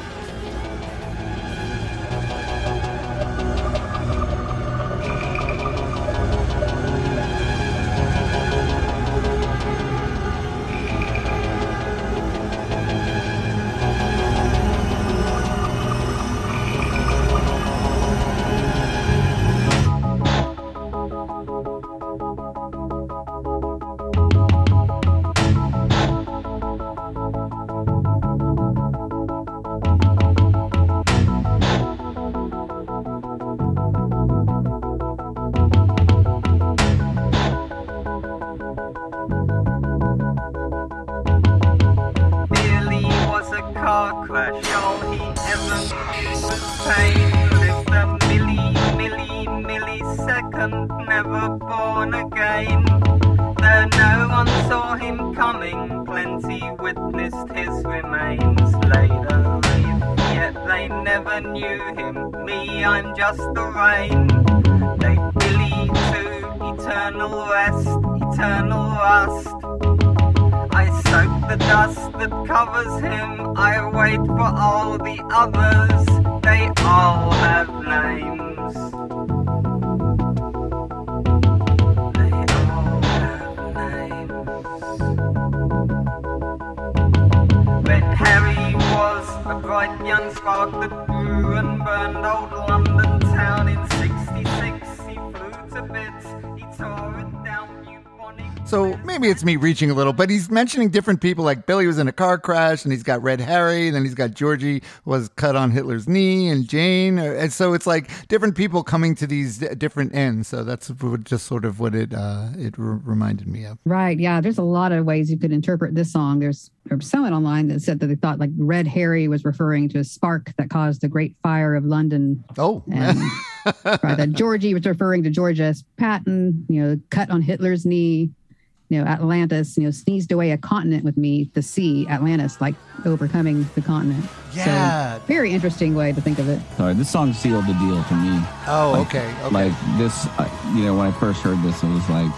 I'm just the rain. They Billy to eternal rest, eternal rust. I soak the dust that covers him. I wait for all the others. They all have names. They all have names. Red Harry was a bright young spark that grew and burned old So maybe it's me reaching a little, but he's mentioning different people. Like Billy was in a car crash, and he's got Red Harry. And then he's got Georgie was cut on Hitler's knee, and Jane. uh, And so it's like different people coming to these different ends. So that's just sort of what it uh, it re- reminded me of. Right. Yeah. There's a lot of ways you could interpret this song. There's, there's someone online that said that they thought like Red Harry was referring to a spark that caused the Great Fire of London. Oh, And right, that Georgie was referring to George S. Patton, you know, cut on Hitler's knee. You know, Atlantis, you know, sneezed away a continent with me, the sea, Atlantis, like overcoming the continent. Yeah. So, very interesting way to think of it. Sorry, this song sealed the deal for me. oh, Like- okay, okay. Like this, uh, you know, when I first heard this, it was like,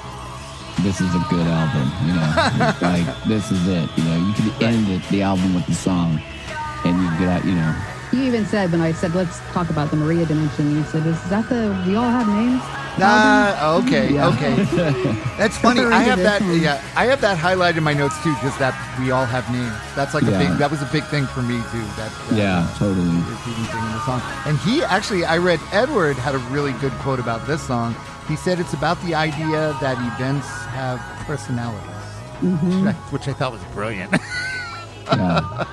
this is a good album. You know, like this is it. You know, you could end it, the album with the song, and you get out. You know, You even said when I said let's talk about the Maria dimension, you said, "Is that the we all have names?" Ah, okay, Yeah. okay. That's funny. I have that. Yeah, I have that highlighted in my notes too. Just that we all have names. That's like a big. That was a big thing for me too. That, that yeah, totally. repeating thing in the song. And he actually, I read Edward had a really good quote about this song. He said it's about the idea that events have personalities, Mm-hmm. which, I, which I thought was brilliant. Yeah.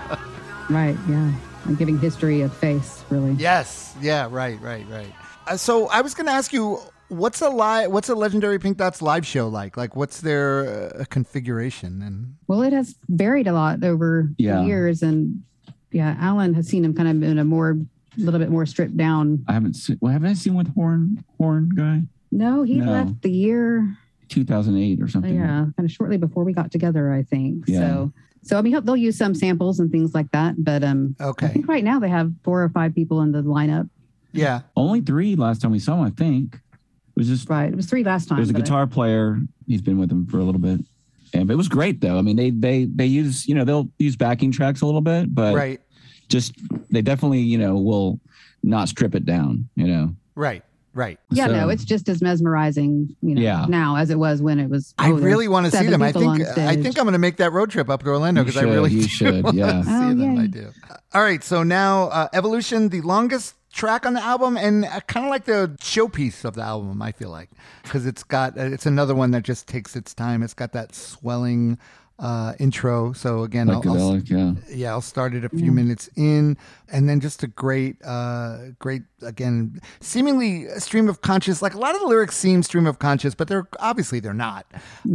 Right. Yeah. And giving history a face, really. yes. Yeah. Right. Right. Right. Uh, so I was going to ask you. What's a live? What's a legendary Pink Dots live show like? Like, what's their uh, configuration? And Well, it has varied a lot over Yeah. the years, and yeah, Alan has seen him kind of in a more, a little bit more stripped down. I haven't seen. Well, haven't I seen with Horn Horn guy? No, he No. left the year, 2008 or something. yeah, kind of shortly before we got together, I think. Yeah. So, so I mean, they'll use some samples and things like that, but um, okay. I okay, think right now they have four or five people in the lineup. yeah, Only three last time we saw him. I think it was just Right, it was three last time. there's a but I- guitar player. He's been with them for a little bit, and it was great though. I mean, they they they use you know they'll use backing tracks a little bit, but right, just they definitely you know will not strip it down. You know. right, right. Yeah, no, it's just as mesmerizing, you know, Yeah. now as it was when it was. I oh, there's really want to see them. I think I think I'm going to make that road trip up to Orlando because I really you do should, wanna yeah. see Oh, them. yay. I do. All right, so now uh, Evolution, the longest track on the album and kind of like the showpiece of the album. I feel like because it's got it's another one that just takes its time. It's got that swelling uh, intro. So again, I'll, I'll, yeah. yeah, I'll start it a few minutes in, and then just a great, uh, great again, seemingly stream of conscious. Like a lot of the lyrics seem stream of conscious, but they're obviously they're not.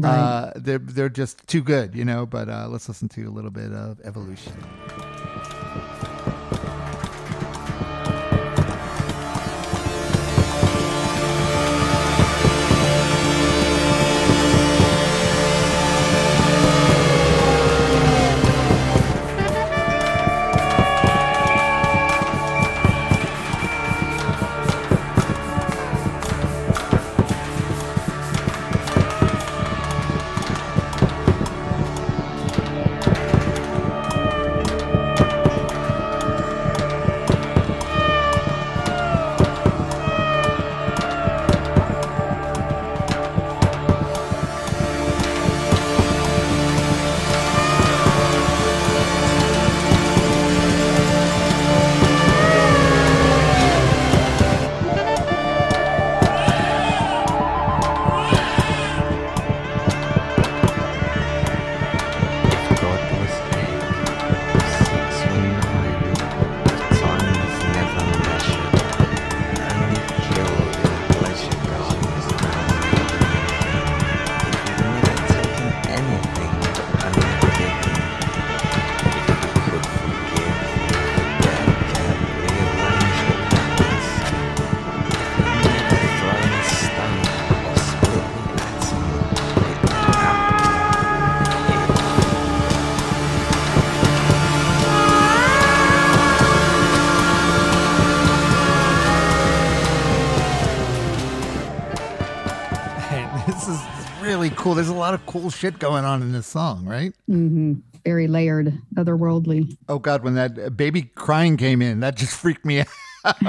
Uh, they're they're just too good, you know. But uh, let's listen to a little bit of evolution. This is really cool. There's a lot of cool shit going on in this song, right? Mm-hmm. Very layered, otherworldly. Oh God, when that uh, baby crying came in, that just freaked me out.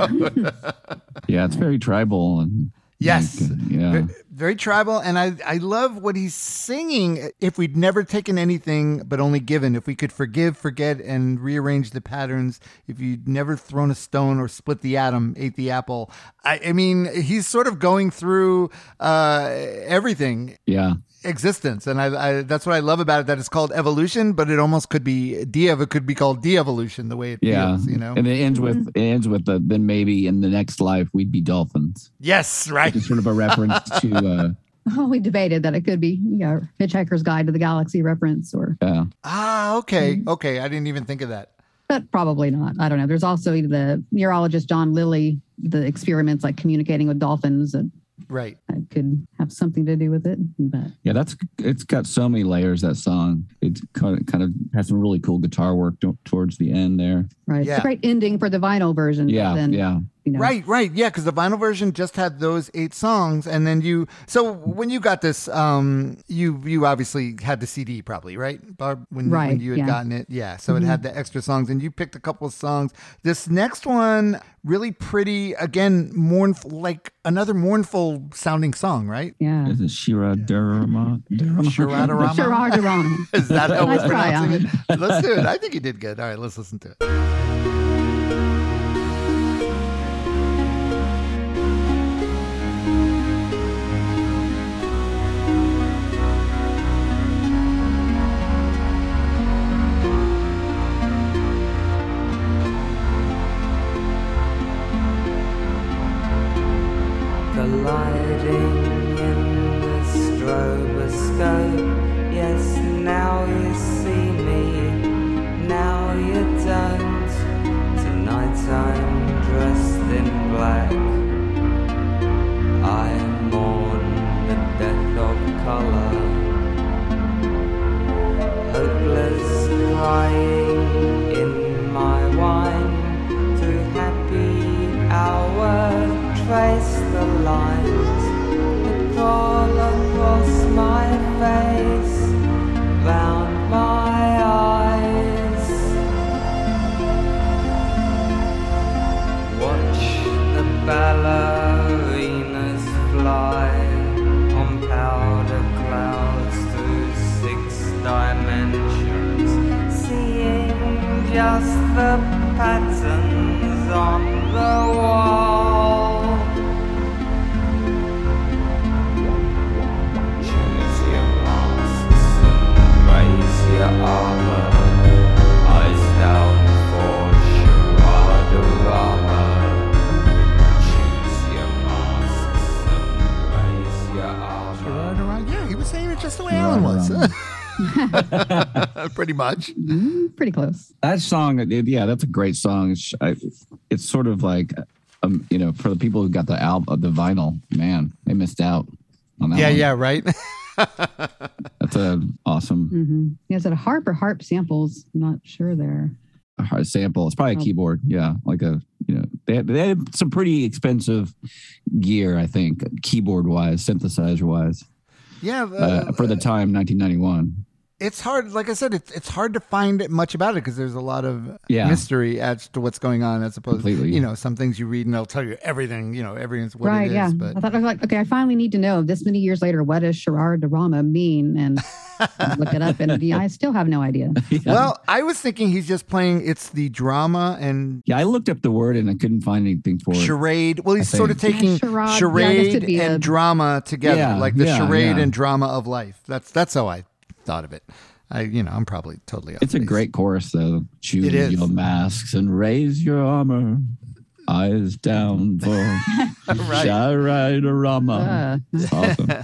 Yeah, it's very tribal and Yes. yeah. Ve- Very tribal, and I, I love what he's singing. If we'd never taken anything but only given, if we could forgive, forget, and rearrange the patterns, if you'd never thrown a stone or split the atom, ate the apple. I, I mean, he's sort of going through uh, everything Yeah. Existence, and I, I that's what I love about it. That it's called evolution, but it almost could be de It could be called de-evolution, the way it Yeah. feels. You know. And it ends with it ends with the then maybe in the next life we'd be dolphins. yes, right. It's sort of a reference to uh Oh, we debated that it could be, you know, Hitchhiker's Guide to the Galaxy reference, or yeah. Ah, okay, okay. I didn't even think of that. but probably not. I don't know. There's also the neurologist John Lilly, the experiments like communicating with dolphins that Right. i could have something to do with it. But Yeah, that's it's got so many layers that song. It kind of, kind of has some really cool guitar work to, towards the end there. right, it's a great ending for the vinyl version. Yeah, then, yeah. You know, Right, right, yeah, because the vinyl version just had those eight songs, and then you. So when you got this, um, you you obviously had the CD, probably, right, Barb? When, when you had yeah. Mm-hmm. gotten it, yeah. So it had the extra songs, and you picked a couple of songs. This next one, really pretty, again, mournful, like another mournful sounding song, right? Yeah. Is it Shira Durama? Shiradarama? Sherrod Durrani. Is that how we're pronouncing it? Let's do it. I think you did good. All right, let's listen to it. Much. Mm, pretty close. that song, yeah, that's a great song. It's, I, it's sort of like, um, you know, for the people who got the album, the vinyl, man, they missed out on that. Yeah, one. yeah, right. That's a awesome hmm Yeah, is it a harp or harp samples? I'm not sure there. hard sample. It's probably a Oh. keyboard. Yeah, like a you know they had, they had some pretty expensive gear, I think, keyboard wise, synthesizer wise, yeah. uh, for the time, 1991. It's hard like i said it's, it's hard to find much about it because there's a lot of Yeah. mystery as to what's going on as opposed Completely. you know some things you read and they'll tell you everything you know everything's what right, it is yeah. but I thought I was like, okay, I finally need to know this many years later, what does Sharad Rama mean? And look it up, and yeah, I still have no idea. Yeah. well i was thinking he's just playing it's the drama and yeah, I looked up the word and I couldn't find anything for it. charade well he's sort of taking Yeah, charade. Yeah, I guess charade it'd and a- drama together Yeah, like the yeah, charade yeah. and drama of life that's that's how i thought of it i you know i'm probably totally off It's a great chorus though. Choose your masks and raise your armor. Eyes down for Right. Shara Rama. Uh, Awesome. yeah,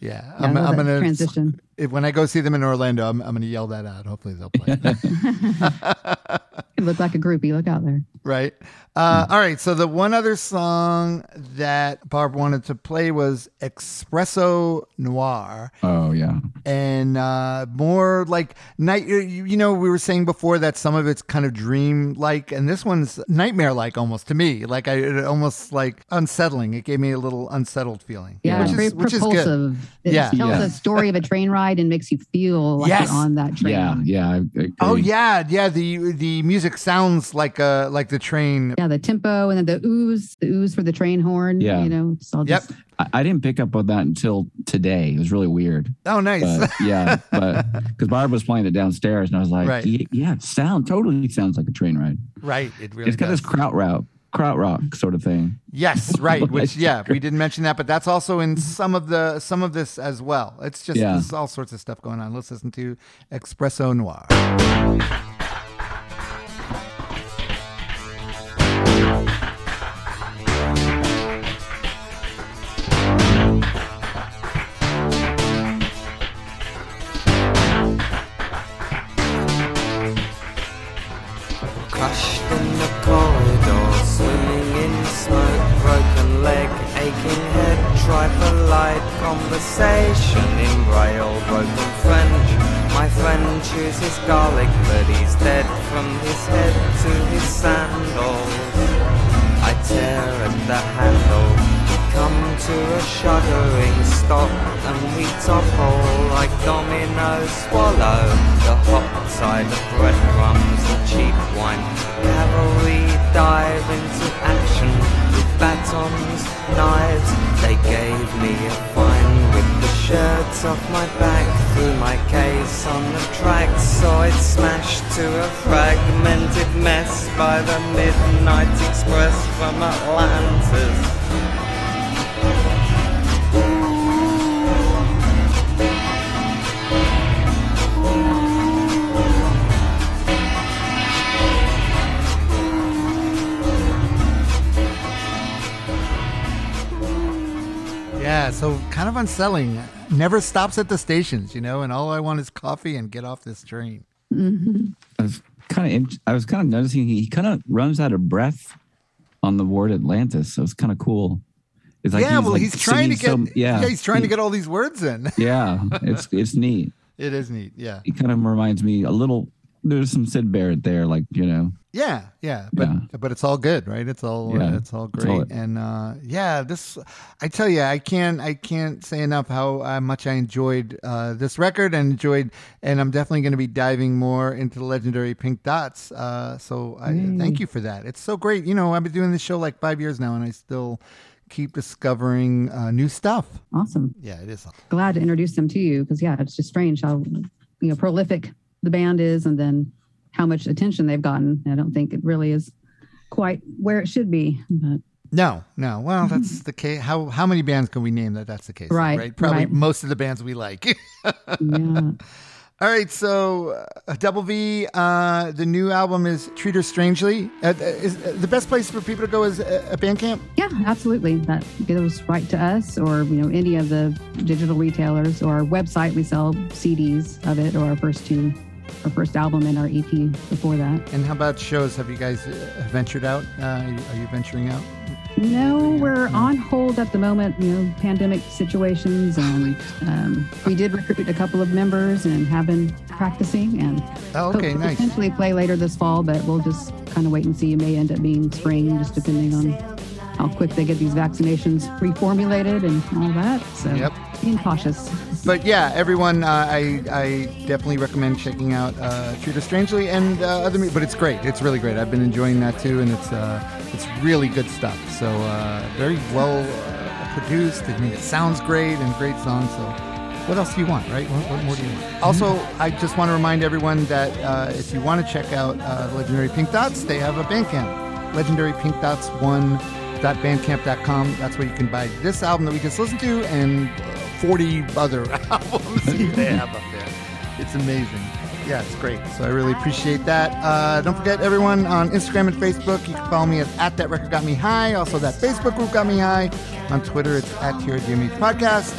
yeah, I'm, I love I'm gonna transition. If, when I go see them in Orlando, I'm, I'm gonna yell that out. Hopefully they'll play. it. You look like a groupie. Look out there. right. Uh, all right. So the one other song that Barb wanted to play was Espresso Noir, Oh yeah. and uh, more like night. You, you know, we were saying before that some of it's kind of dream like, and this one's nightmare like almost to me. Like I it almost like unsettling. It gave me a little unsettled feeling. Yeah, which it's very is which is good. It Yeah. tells Yeah. a story of a train ride and makes you feel like Yes. you're on that train. Yeah, yeah. I, I. Oh yeah, yeah. The the music sounds like uh like the train. Yeah, the tempo and then the ooze, the ooze for the train horn. Yeah. You know, it's all Yep. just I, I didn't pick up on that until today. It was really weird. Oh, nice. But yeah, but because Barb was playing it downstairs, and I was like, Right. "Yeah, yeah, it sound totally sounds like a train ride. right. It really it's got does. this kraut route, kraut rock sort of thing. Yes, right. Which yeah, we didn't mention that, but that's also in some of the some of this as well. It's just Yeah. all sorts of stuff going on. Let's listen to Espresso Noir. Kind of unsettling. Never stops at the stations, you know, and all I want is coffee and get off this train. Mm-hmm. I was kind of, I was kind of noticing he, kind of runs out of breath on the word Atlantis. So it's kind of cool. It's yeah, well, like he's trying to get so- yeah, yeah, he's trying to get all these words in. yeah. It's it's neat. it is neat. Yeah. He kind of reminds me a little. There's some Syd Barrett there, like you know. Yeah, yeah, but Yeah. but it's all good, right? It's all Yeah, uh, it's all it's great, all- and uh, yeah, this I tell you, I can't I can't say enough how uh, much I enjoyed uh, this record and enjoyed, and I'm definitely going to be diving more into the legendary Pink Dots. Uh, so I thank you for that. It's so great. You know, I've been doing this show like five years now, and I still keep discovering uh, new stuff. awesome. Yeah, it is. Glad to introduce them to you because yeah, it's just strange how you know prolific the band is, and then how much attention they've gotten. I don't think it really is quite where it should be, but No, no. Well, that's the case. How how many bands can we name that? That's the case, Right, Right. Probably right. most of the bands we like. yeah. All right, so uh, Double V, uh, the new album is Treat Her Strangely. Uh, is uh, the best place for people to go is uh, a Bandcamp? Yeah, absolutely. That goes right to us, or you know, any of the digital retailers, or our website. We sell CDs of it, or our first two, our first album and our EP before that. And how about shows? Have you guys uh, ventured out? Uh, are, you, are you venturing out? No, we're on hold at the moment. You know, pandemic situations, and um, we did recruit a couple of members and have been practicing. And Oh, okay, nice. Potentially play later this fall, but we'll just kind of wait and see. It may end up being spring, just depending on how quick they get these vaccinations reformulated and all that. So, Yep. being cautious. But yeah, everyone, uh, I I definitely recommend checking out uh, Treat Her Strangely and uh, other. mu- But it's great. It's really great. I've been enjoying that too, and it's uh, it's really good stuff. So uh, very well uh, produced. I mean, it sounds great and great songs. So. What else do you want, right? What, what more do you want? Also, I just want to remind everyone that uh, if you want to check out uh, Legendary Pink Dots, they have a Bandcamp. Legendary Pink Dots one bandcamp.com. That's where you can buy this album that we just listened to and 40 other albums they have up there. It's amazing. Yeah, it's great. So I really appreciate that. Uh, don't forget, everyone, on Instagram and Facebook, you can follow me at, at That Record Got Me High. Also, that Facebook group got me high. On Twitter, it's at TRGMH Podcast.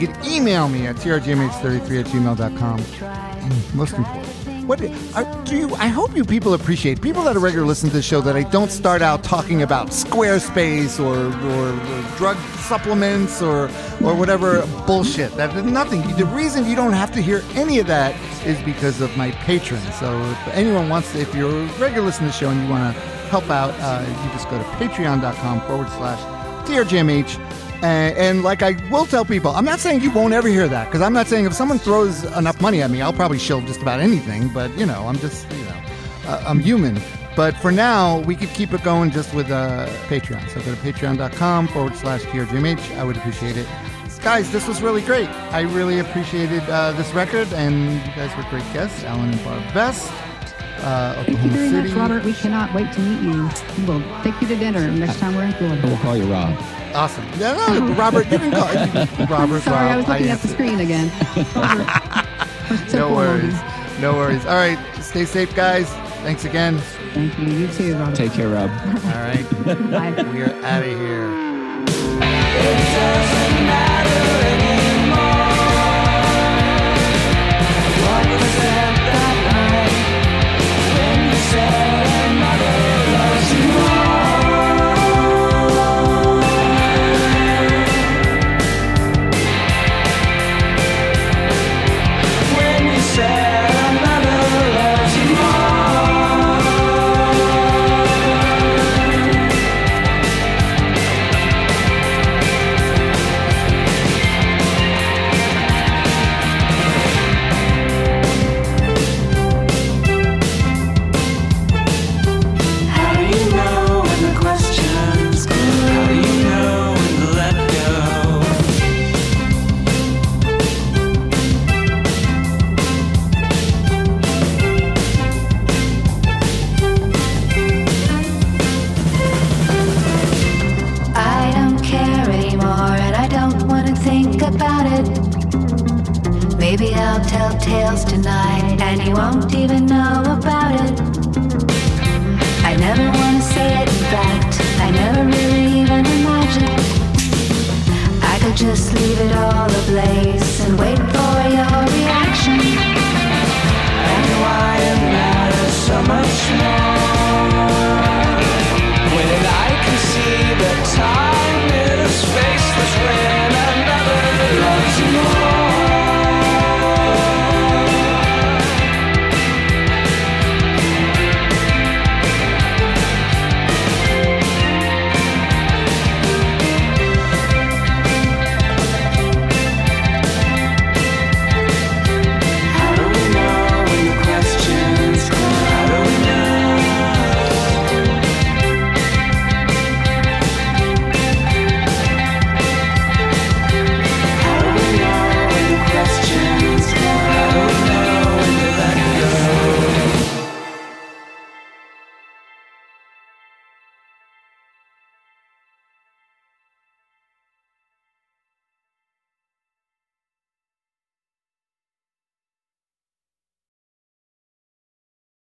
You can email me at trgmh33 at gmail.com. And most important, what are, do you? I hope you people appreciate people that are regular listen to the show that I don't start out talking about Squarespace or, or, or drug supplements or or whatever bullshit. That nothing. The reason you don't have to hear any of that is because of my patrons. So if anyone wants, to, if you're a regular listener to the show and you want to help out, uh, you just go to patreon.com forward slash trgmh. And, and like I will tell people, I'm not saying you won't ever hear that because I'm not saying if someone throws enough money at me, I'll probably shill just about anything. But you know, I'm just you know, uh, I'm human. But for now, we could keep it going just with uh, Patreon. So go to patreon.com forward slash TRGMH. I would appreciate it. Guys, this was really great. I really appreciated uh, this record, and you guys were great guests, Alan and Barb Vest, uh, Thank you Oklahoma very City. much, Robert. We cannot wait to meet you. We'll take you to dinner next time we're in Florida. We'll call you Rob. Awesome. No, no, Robert, you can call you, Robert. Sorry, Rob, I was looking at the screen again. No worries. No worries. All right. Stay safe, guys. Thanks again. Thank you. You too, Robert. Take care, Rob. All right. Bye. we are out of here.